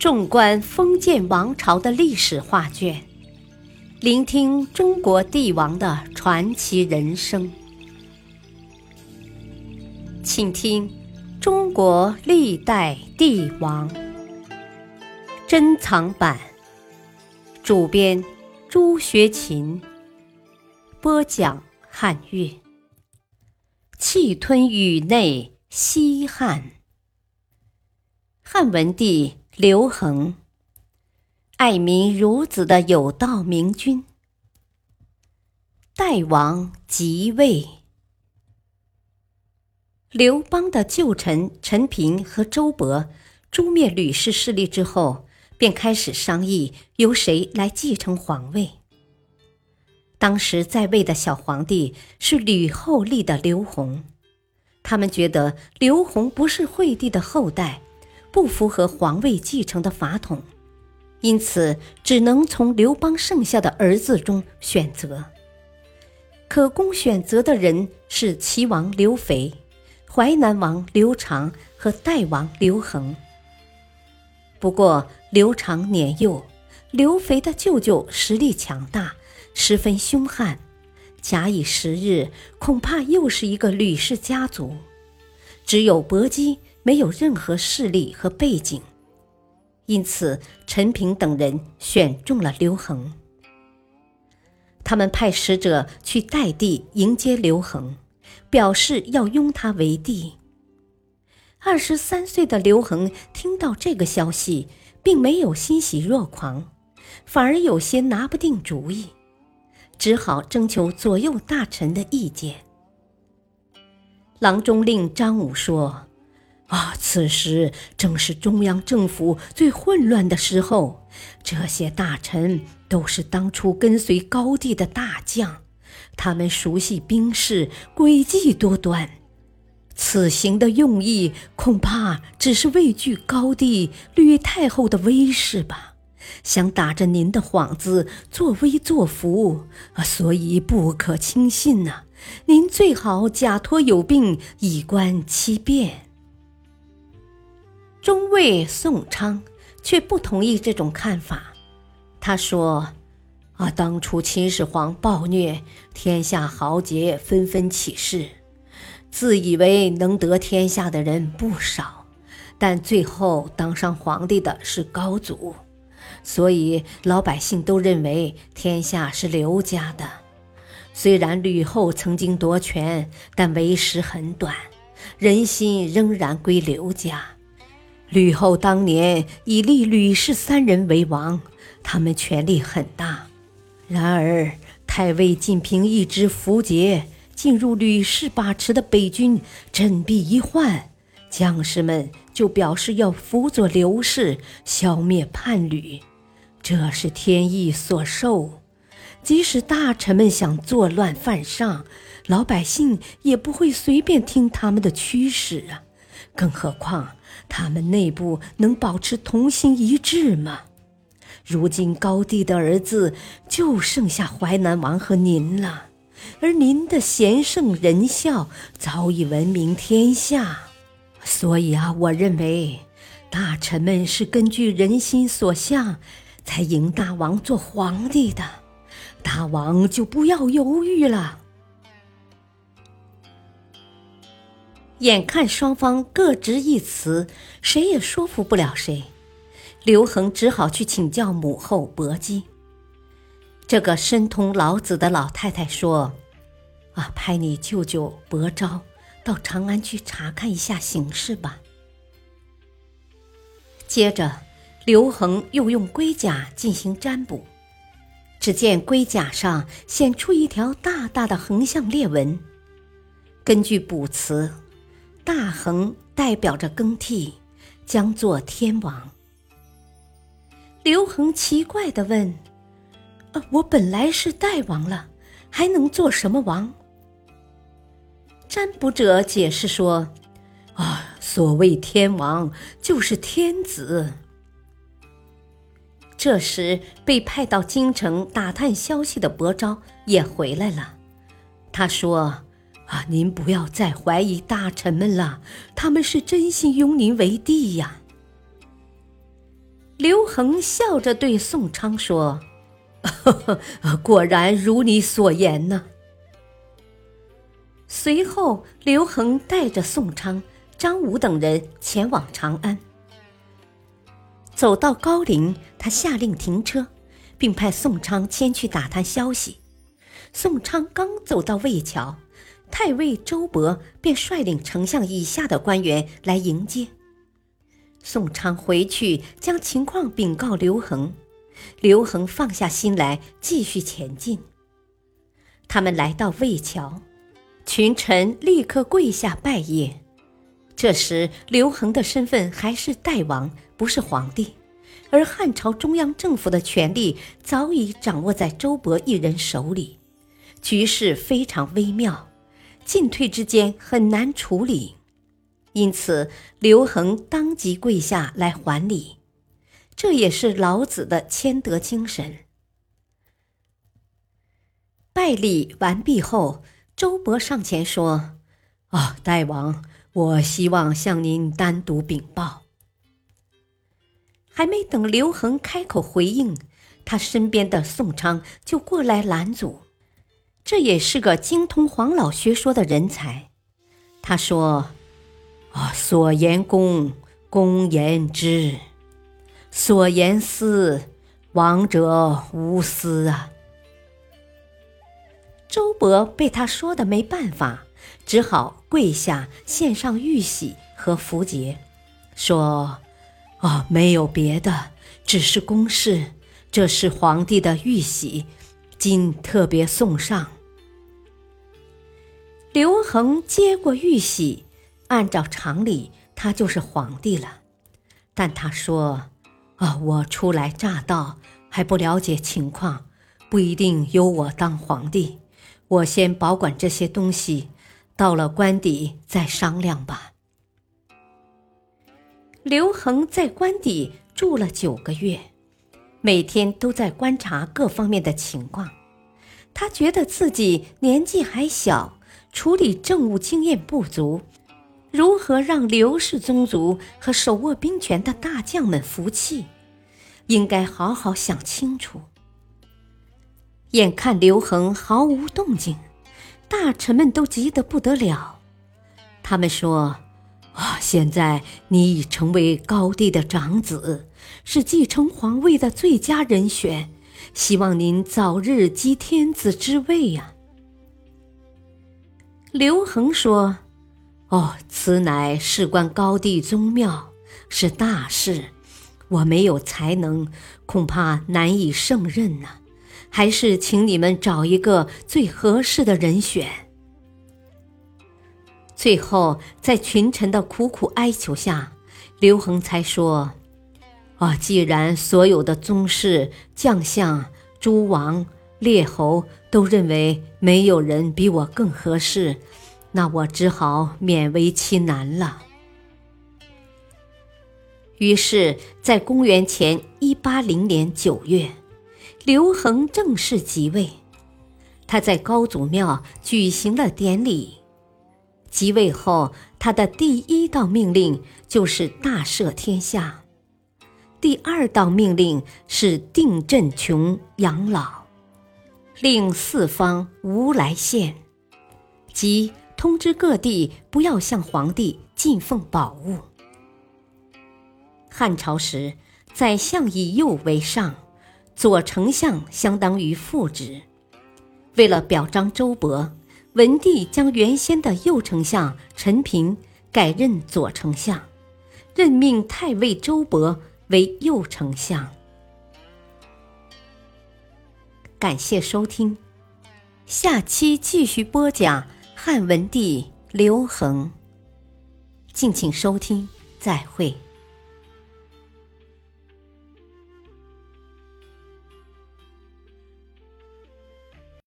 纵观封建王朝的历史画卷，聆听中国帝王的传奇人生，请听《中国历代帝王》珍藏版，主编朱学勤，播讲汉乐，气吞宇内西汉。汉文帝刘恒，爱民如子的有道明君。代王即位，刘邦的旧臣陈平和周勃诛灭吕氏势力之后，便开始商议由谁来继承皇位。当时在位的小皇帝是吕后立的刘宏，他们觉得刘宏不是惠帝的后代。不符合皇位继承的法统，因此只能从刘邦剩下的儿子中选择。可供选择的人是齐王刘肥、淮南王刘长和代王刘恒。不过刘长年幼，刘肥的舅舅实力强大，十分凶悍。假以时日，恐怕又是一个吕氏家族。只有薄姬。没有任何势力和背景，因此陈平等人选中了刘恒。他们派使者去代地迎接刘恒，表示要拥他为帝。二十三岁的刘恒听到这个消息，并没有欣喜若狂，反而有些拿不定主意，只好征求左右大臣的意见。郎中令张武说。啊，此时正是中央政府最混乱的时候，这些大臣都是当初跟随高帝的大将，他们熟悉兵事，诡计多端。此行的用意恐怕只是畏惧高帝、吕太后的威势吧，想打着您的幌子作威作福啊，所以不可轻信呐。您最好假托有病，以观其变。中尉宋昌却不同意这种看法。他说：“啊，当初秦始皇暴虐，天下豪杰纷纷起事，自以为能得天下的人不少，但最后当上皇帝的是高祖，所以老百姓都认为天下是刘家的。虽然吕后曾经夺权，但为时很短，人心仍然归刘家。”吕后当年以立吕氏三人为王，他们权力很大。然而太尉仅凭一支符节进入吕氏把持的北军，振臂一换，将士们就表示要辅佐刘氏，消灭叛吕。这是天意所授，即使大臣们想作乱犯上，老百姓也不会随便听他们的驱使啊！更何况。他们内部能保持同心一致吗？如今高帝的儿子就剩下淮南王和您了，而您的贤圣仁孝早已闻名天下，所以啊，我认为大臣们是根据人心所向才迎大王做皇帝的，大王就不要犹豫了。眼看双方各执一词，谁也说服不了谁，刘恒只好去请教母后薄姬。这个深通老子的老太太说：“啊，派你舅舅薄昭到长安去查看一下形势吧。”接着，刘恒又用龟甲进行占卜，只见龟甲上显出一条大大的横向裂纹。根据卜辞。大横代表着更替，将做天王。刘恒奇怪的问：“呃，我本来是代王了，还能做什么王？”占卜者解释说：“啊，所谓天王，就是天子。”这时，被派到京城打探消息的伯昭也回来了，他说。啊！您不要再怀疑大臣们了，他们是真心拥您为帝呀。刘恒笑着对宋昌说：“ 果然如你所言呢。”随后，刘恒带着宋昌、张武等人前往长安。走到高陵，他下令停车，并派宋昌前去打探消息。宋昌刚走到魏桥，太尉周勃便率领丞相以下的官员来迎接。宋昌回去将情况禀告刘恒，刘恒放下心来，继续前进。他们来到魏桥。群臣立刻跪下拜谒。这时，刘恒的身份还是代王，不是皇帝，而汉朝中央政府的权力早已掌握在周勃一人手里，局势非常微妙，进退之间很难处理。因此，刘恒当即跪下来还礼，这也是老子的谦德精神。拜礼完毕后。周勃上前说：“啊，大王，我希望向您单独禀报。”还没等刘恒开口回应，他身边的宋昌就过来拦阻。这也是个精通黄老学说的人才。他说：“啊，所言公，公言之；所言私，亡者无私啊。”周勃被他说的没办法，只好跪下献上玉玺和符节，说：“啊，没有别的，只是公事。这是皇帝的玉玺，今特别送上。”恒接过玉玺，按照常理，他就是皇帝了。但他说：“啊，我初来乍到，还不了解情况，不一定由我当皇帝。”我先保管这些东西，到了官邸再商量吧。刘恒在官邸住了九个月，每天都在观察各方面的情况。他觉得自己年纪还小，处理政务经验不足，如何让刘氏宗族和手握兵权的大将们服气，应该好好想清楚。眼看刘恒毫无动静，大臣们都急得不得了。他们说：“啊，现在你已成为高帝的长子，是继承皇位的最佳人选，希望您早日继天子之位呀。”刘恒说：“哦，此乃事关高帝宗庙，是大事，我没有才能，恐怕难以胜任呢。”还是请你们找一个最合适的人选。最后，在群臣的苦苦哀求下，刘恒才说：“啊，既然所有的宗室、将相、诸王、列侯都认为没有人比我更合适，那我只好勉为其难了。”于是，在公元前一八零年九月。刘恒正式即位，他在高祖庙举行了典礼。即位后，他的第一道命令就是大赦天下，第二道命令是定镇穷养老，令四方无来献，即通知各地不要向皇帝进奉宝物。汉朝时，宰相以右为上。左丞相相当于副职，为了表彰周勃，文帝将原先的右丞相陈平改任左丞相，任命太尉周勃为右丞相。感谢收听，下期继续播讲汉文帝刘恒。敬请收听，再会。